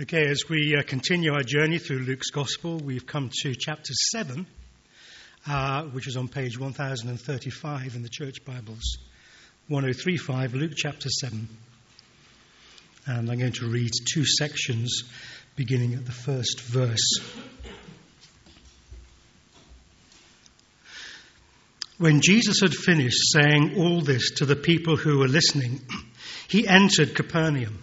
Okay, as we uh, continue our journey through Luke's Gospel, we've come to chapter 7, uh, which is on page 1035 in the Church Bibles. 1035, Luke chapter 7. And I'm going to read two sections beginning at the first verse. When Jesus had finished saying all this to the people who were listening, he entered Capernaum.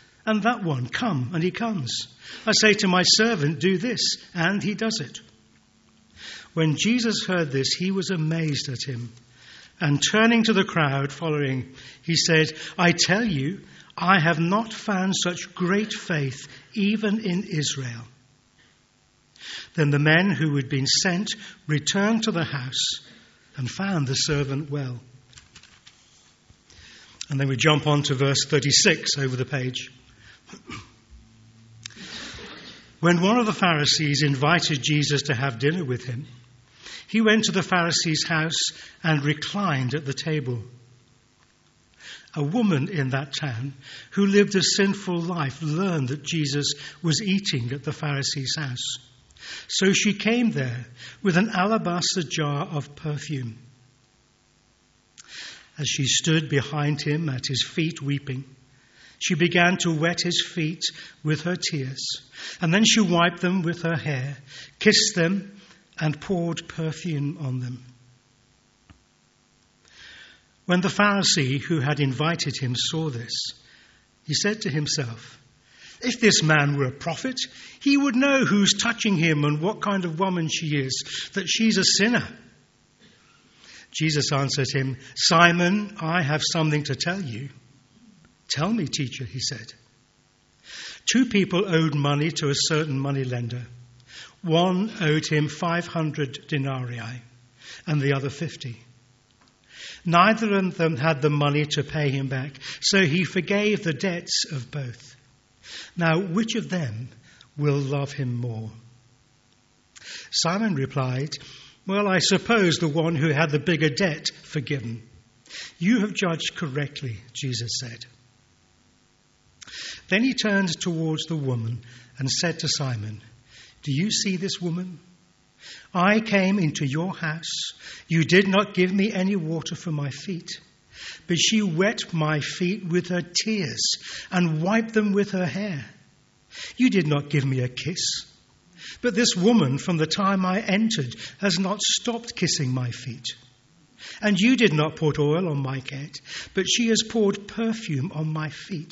and that one, Come, and he comes. I say to my servant, Do this, and he does it. When Jesus heard this, he was amazed at him. And turning to the crowd following, he said, I tell you, I have not found such great faith even in Israel. Then the men who had been sent returned to the house and found the servant well. And then we jump on to verse 36 over the page. When one of the Pharisees invited Jesus to have dinner with him, he went to the Pharisee's house and reclined at the table. A woman in that town who lived a sinful life learned that Jesus was eating at the Pharisee's house. So she came there with an alabaster jar of perfume. As she stood behind him at his feet weeping, she began to wet his feet with her tears, and then she wiped them with her hair, kissed them, and poured perfume on them. When the Pharisee who had invited him saw this, he said to himself, If this man were a prophet, he would know who's touching him and what kind of woman she is, that she's a sinner. Jesus answered him, Simon, I have something to tell you. Tell me, teacher, he said. Two people owed money to a certain moneylender. One owed him 500 denarii and the other 50. Neither of them had the money to pay him back, so he forgave the debts of both. Now, which of them will love him more? Simon replied, Well, I suppose the one who had the bigger debt forgiven. You have judged correctly, Jesus said. Then he turned towards the woman and said to Simon, Do you see this woman? I came into your house. You did not give me any water for my feet, but she wet my feet with her tears and wiped them with her hair. You did not give me a kiss, but this woman from the time I entered has not stopped kissing my feet. And you did not put oil on my head, but she has poured perfume on my feet.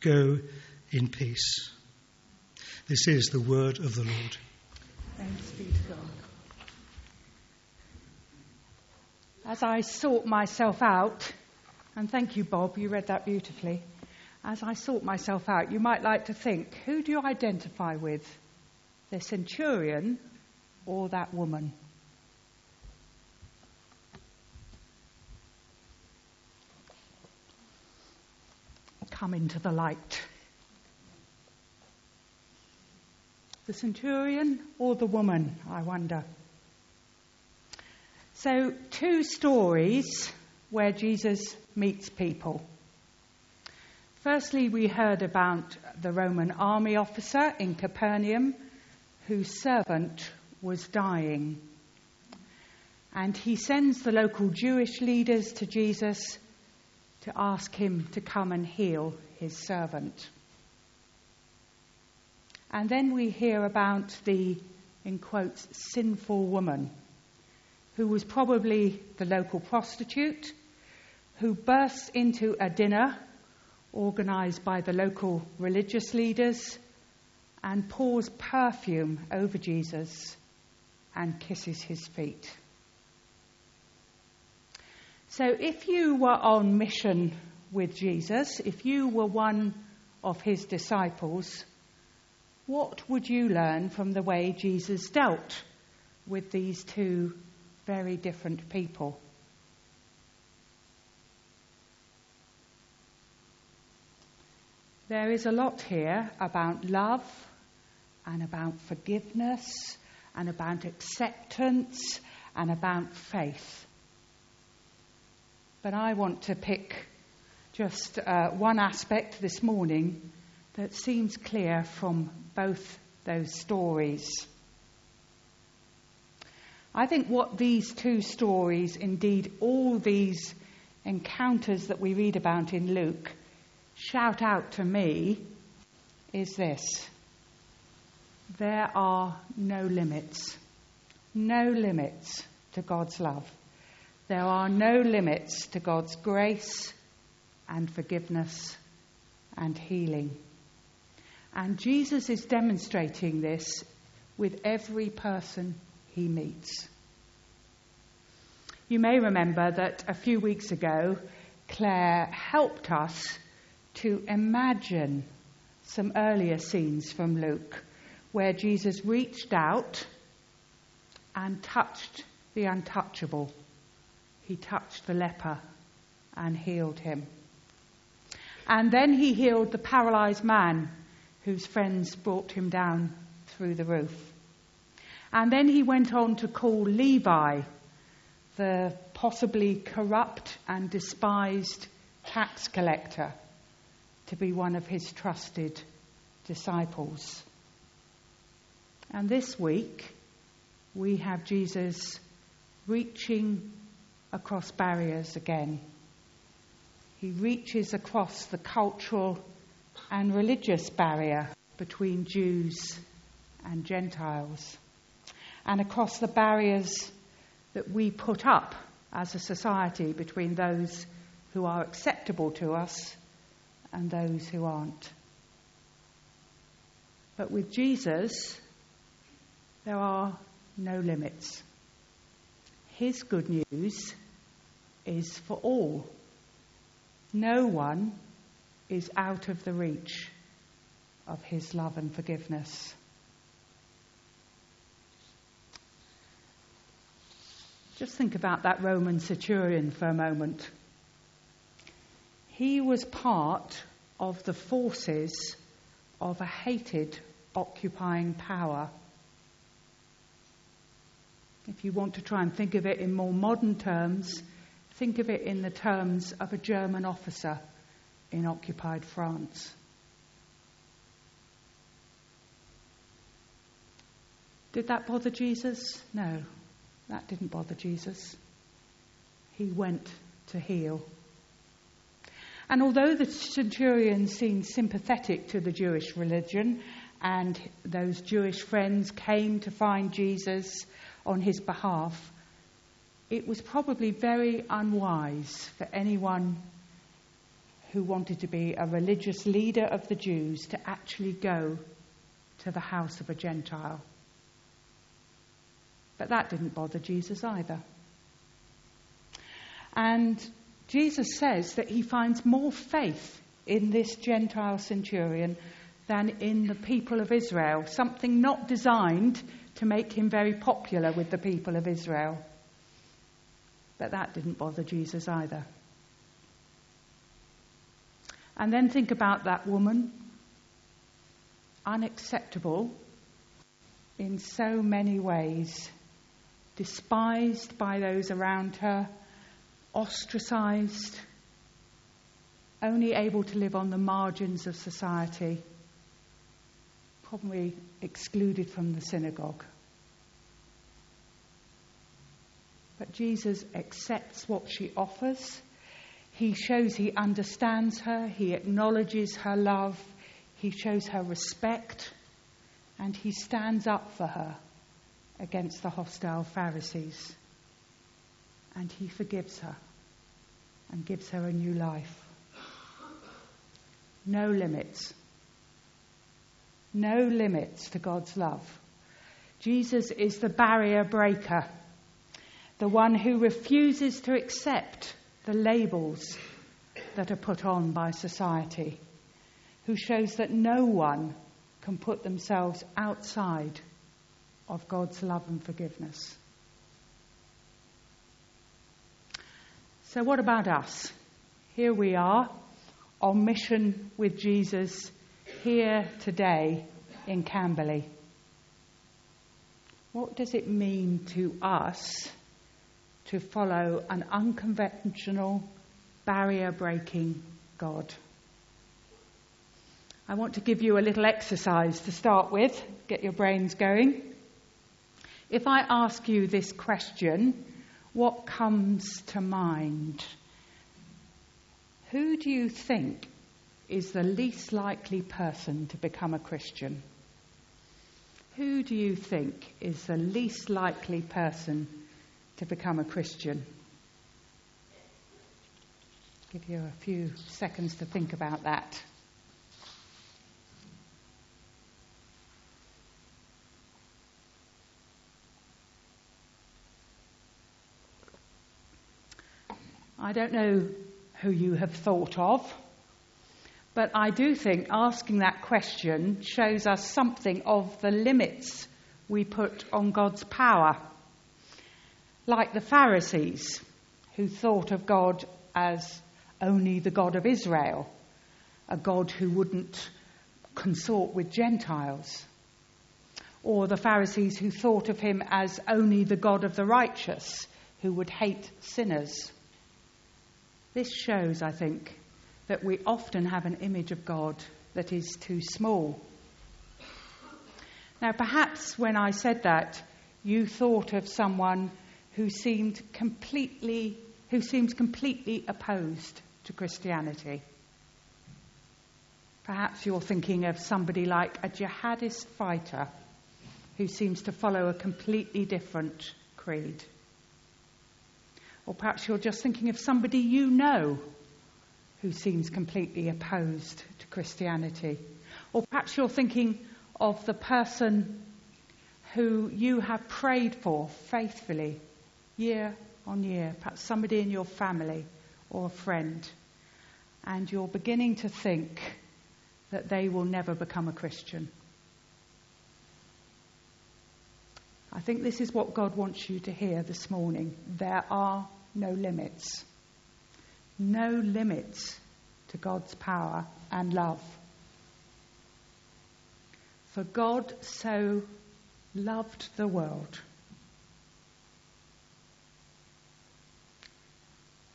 Go in peace. This is the word of the Lord. Thanks be to God. As I sort myself out, and thank you, Bob, you read that beautifully. As I sort myself out, you might like to think who do you identify with? The centurion or that woman? Come into the light. The centurion or the woman, I wonder. So, two stories where Jesus meets people. Firstly, we heard about the Roman army officer in Capernaum whose servant was dying. And he sends the local Jewish leaders to Jesus to ask him to come and heal his servant. And then we hear about the, in quotes, sinful woman, who was probably the local prostitute, who bursts into a dinner organized by the local religious leaders and pours perfume over Jesus and kisses his feet. So, if you were on mission with Jesus, if you were one of his disciples, what would you learn from the way Jesus dealt with these two very different people? There is a lot here about love and about forgiveness and about acceptance and about faith. But I want to pick just uh, one aspect this morning that seems clear from both those stories. I think what these two stories, indeed all these encounters that we read about in Luke, shout out to me is this there are no limits. No limits to God's love. There are no limits to God's grace and forgiveness and healing. And Jesus is demonstrating this with every person he meets. You may remember that a few weeks ago, Claire helped us to imagine some earlier scenes from Luke where Jesus reached out and touched the untouchable. He touched the leper and healed him. And then he healed the paralyzed man whose friends brought him down through the roof. And then he went on to call Levi, the possibly corrupt and despised tax collector, to be one of his trusted disciples. And this week, we have Jesus reaching across barriers again. He reaches across the cultural and religious barrier between Jews and Gentiles, and across the barriers that we put up as a society between those who are acceptable to us and those who aren't. But with Jesus, there are no limits. His good news is for all. No one is out of the reach of his love and forgiveness. Just think about that Roman centurion for a moment. He was part of the forces of a hated occupying power. If you want to try and think of it in more modern terms, think of it in the terms of a German officer in occupied France. Did that bother Jesus? No, that didn't bother Jesus. He went to heal. And although the centurion seemed sympathetic to the Jewish religion, and those Jewish friends came to find Jesus on his behalf, it was probably very unwise for anyone who wanted to be a religious leader of the Jews to actually go to the house of a Gentile. But that didn't bother Jesus either. And Jesus says that he finds more faith in this Gentile centurion than in the people of Israel, something not designed to make him very popular with the people of Israel. But that didn't bother Jesus either. And then think about that woman. Unacceptable in so many ways, despised by those around her, ostracized, only able to live on the margins of society, probably excluded from the synagogue. But Jesus accepts what she offers. He shows he understands her, he acknowledges her love, he shows her respect, and he stands up for her against the hostile Pharisees. And he forgives her and gives her a new life. No limits. No limits to God's love. Jesus is the barrier breaker, the one who refuses to accept the labels that are put on by society, who shows that no one can put themselves outside of God's love and forgiveness. So, what about us? Here we are on mission with Jesus here today in Camberley. What does it mean to us to follow an unconventional, barrier breaking God? I want to give you a little exercise to start with, get your brains going. If I ask you this question, what comes to mind? Who do you think is the least likely person to become a Christian? Who do you think is the least likely person to become a Christian? Give you a few seconds to think about that. I don't know who you have thought of, but I do think asking that question shows us something of the limits we put on God's power. Like the Pharisees, who thought of God as only the God of Israel, a God who wouldn't consort with Gentiles. Or the Pharisees who thought of him as only the God of the righteous, who would hate sinners. This shows, I think, that we often have an image of God that is too small. Now, perhaps when I said that, you thought of someone who seemed completely, who seems completely opposed to Christianity. Perhaps you're thinking of somebody like a jihadist fighter who seems to follow a completely different creed. Or perhaps you're just thinking of somebody you know who seems completely opposed to Christianity. Or perhaps you're thinking of the person who you have prayed for faithfully year on year, perhaps somebody in your family or a friend, and you're beginning to think that they will never become a Christian. I think this is what God wants you to hear this morning. There are no limits. No limits to God's power and love. For God so loved the world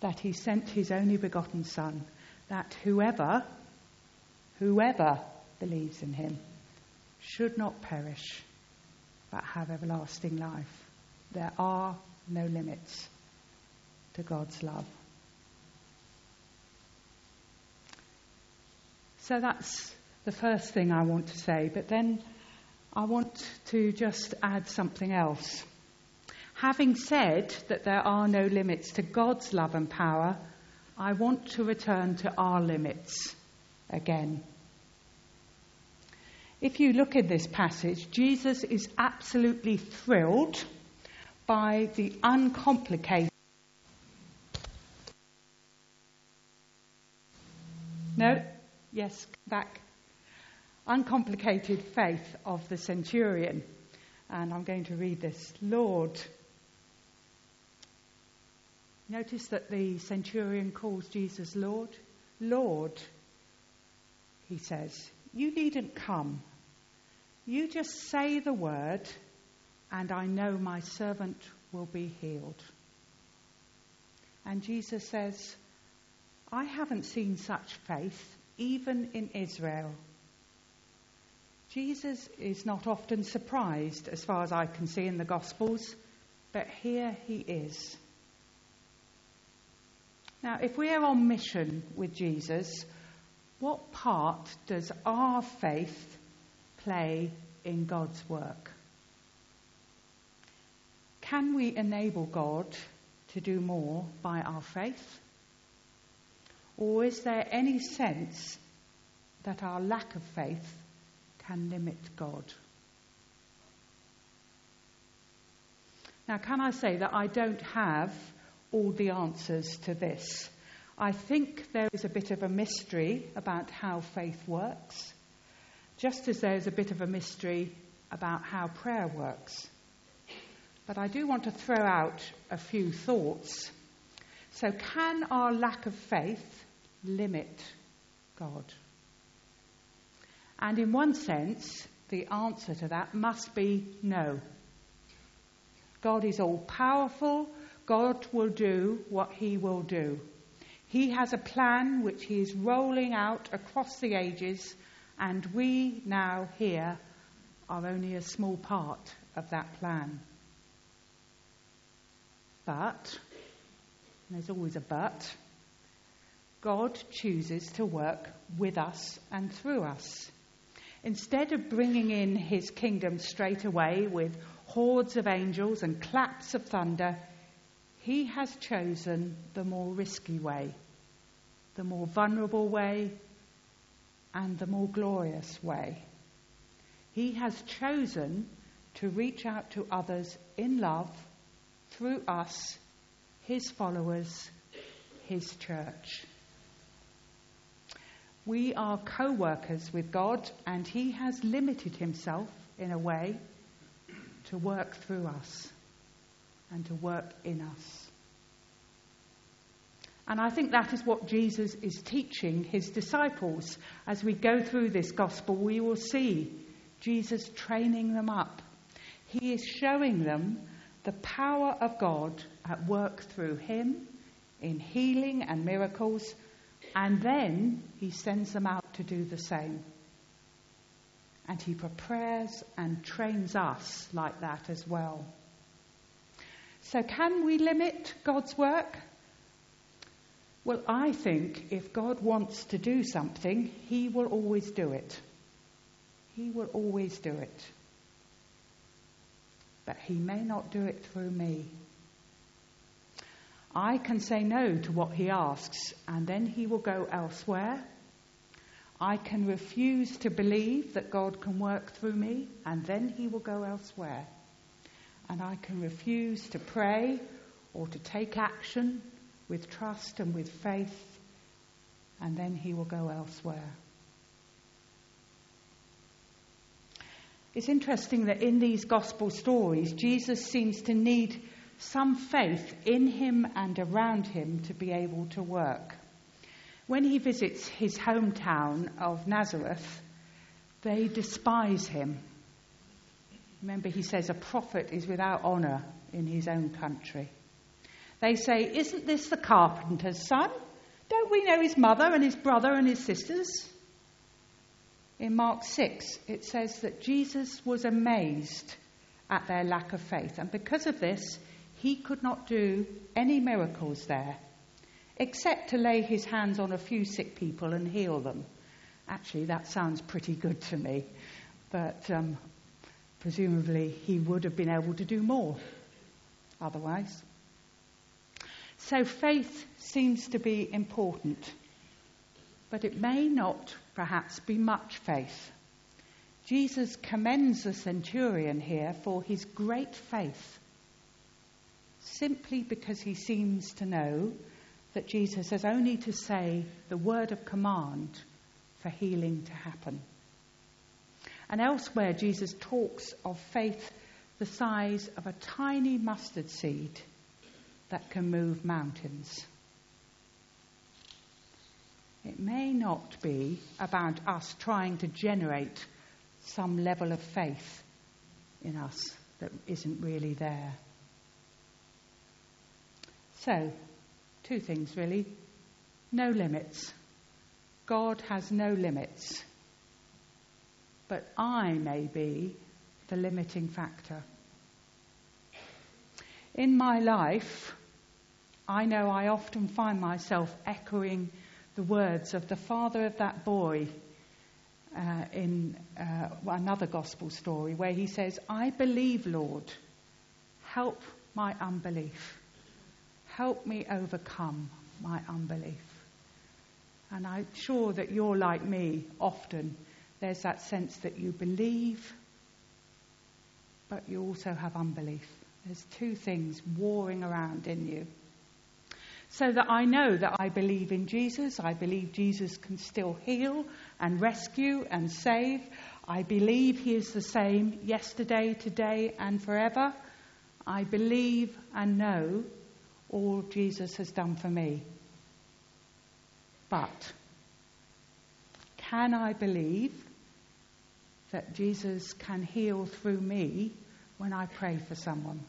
that he sent his only begotten Son, that whoever, whoever believes in him should not perish, but have everlasting life. There are no limits to God's love. So that's the first thing I want to say, but then I want to just add something else. Having said that there are no limits to God's love and power, I want to return to our limits again. If you look at this passage, Jesus is absolutely thrilled by the uncomplicated No? Yes, back. Uncomplicated faith of the centurion. And I'm going to read this. Lord. Notice that the centurion calls Jesus Lord. Lord, he says, you needn't come You just say the word, and I know my servant will be healed. And Jesus says, I haven't seen such faith even in Israel. Jesus is not often surprised, as far as I can see in the Gospels, but here he is. Now, if we are on mission with Jesus, what part does our faith play in God's work? Can we enable God to do more by our faith? Or is there any sense that our lack of faith can limit God? Now, can I say that I don't have all the answers to this? I think there is a bit of a mystery about how faith works, just as there is a bit of a mystery about how prayer works. But I do want to throw out a few thoughts. So, can our lack of faith limit God? And in one sense, the answer to that must be no. God is all powerful. God will do what he will do. He has a plan which he is rolling out across the ages, and we now here are only a small part of that plan. But, there's always a but, God chooses to work with us and through us. Instead of bringing in his kingdom straight away with hordes of angels and claps of thunder, he has chosen the more risky way, the more vulnerable way, and the more glorious way. He has chosen to reach out to others in love through us, his followers, his church. We are co workers with God, and he has limited himself, in a way, to work through us and to work in us. And I think that is what Jesus is teaching his disciples. As we go through this gospel, we will see Jesus training them up. He is showing them the power of God at work through him in healing and miracles, and then he sends them out to do the same. And he prepares and trains us like that as well. So, can we limit God's work? Well, I think if God wants to do something, he will always do it. He will always do it but he may not do it through me. I can say no to what he asks, and then he will go elsewhere. I can refuse to believe that God can work through me, and then he will go elsewhere. And I can refuse to pray or to take action with trust and with faith, and then he will go elsewhere. It's interesting that in these gospel stories, Jesus seems to need some faith in him and around him to be able to work. When he visits his hometown of Nazareth, they despise him. Remember, he says a prophet is without honour in his own country. They say, Isn't this the carpenter's son? Don't we know his mother and his brother and his sisters? in Mark 6, it says that Jesus was amazed at their lack of faith. And because of this, he could not do any miracles there, except to lay his hands on a few sick people and heal them. Actually, that sounds pretty good to me, but um, presumably he would have been able to do more otherwise. So faith seems to be important, but it may not perhaps be much faith. Jesus commends the centurion here for his great faith, simply because he seems to know that Jesus has only to say the word of command for healing to happen. And elsewhere, Jesus talks of faith the size of a tiny mustard seed that can move mountains. It may not be about us trying to generate some level of faith in us that isn't really there. So, two things really. No limits. God has no limits. But I may be the limiting factor. In my life, I know I often find myself echoing the words of the father of that boy uh, in uh, another gospel story where he says, I believe, Lord, help my unbelief. Help me overcome my unbelief. And I'm sure that you're like me often. There's that sense that you believe, but you also have unbelief. There's two things warring around in you. So that I know that I believe in Jesus. I believe Jesus can still heal and rescue and save. I believe he is the same yesterday, today, and forever. I believe and know all Jesus has done for me. But can I believe that Jesus can heal through me when I pray for someone?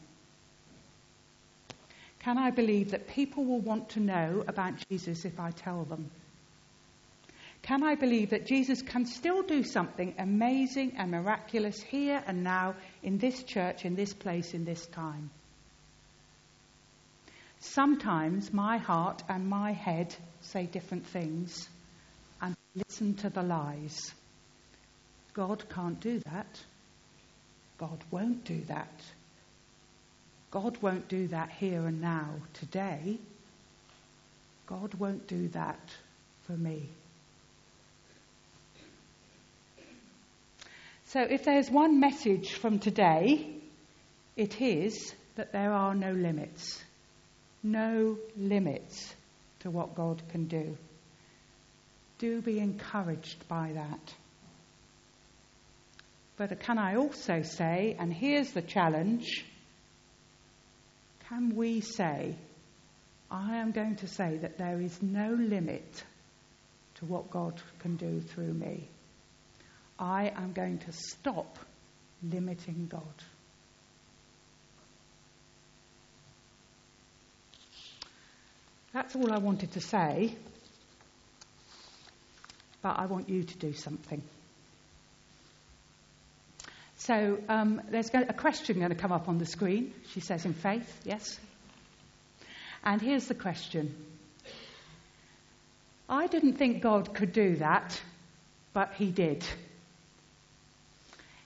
Can I believe that people will want to know about Jesus if I tell them? Can I believe that Jesus can still do something amazing and miraculous here and now in this church, in this place, in this time? Sometimes my heart and my head say different things and listen to the lies. God can't do that. God won't do that. God won't do that here and now, today. God won't do that for me. So, if there's one message from today, it is that there are no limits no limits to what God can do. Do be encouraged by that. But can I also say, and here's the challenge can we say, I am going to say that there is no limit to what God can do through me? I am going to stop limiting God. That's all I wanted to say, but I want you to do something. So um, there's a question going to come up on the screen. She says, in faith, yes? And here's the question I didn't think God could do that, but He did.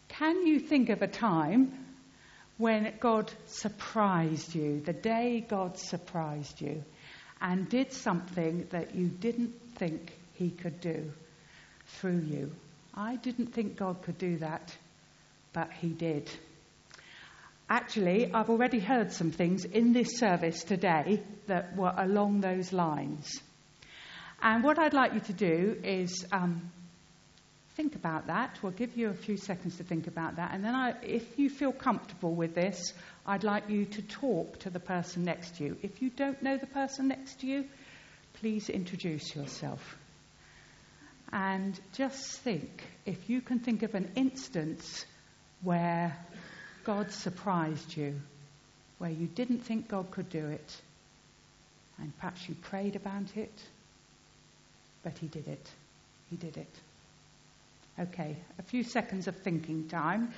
Can you think of a time when God surprised you, the day God surprised you? And did something that you didn't think he could do through you. I didn't think God could do that, but he did. Actually, I've already heard some things in this service today that were along those lines. And what I'd like you to do is um, think about that. We'll give you a few seconds to think about that. And then, I, if you feel comfortable with this, I'd like you to talk to the person next to you. If you don't know the person next to you, please introduce yourself. And just think if you can think of an instance where God surprised you, where you didn't think God could do it, and perhaps you prayed about it, but He did it. He did it. Okay, a few seconds of thinking time.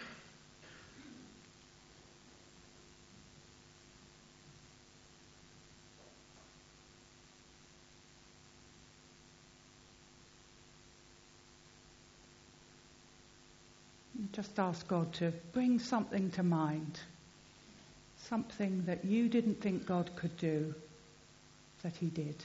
just ask God to bring something to mind, something that you didn't think God could do, that He did.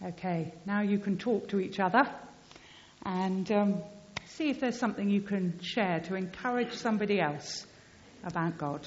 Okay, now you can talk to each other and um, see if there's something you can share to encourage somebody else about God.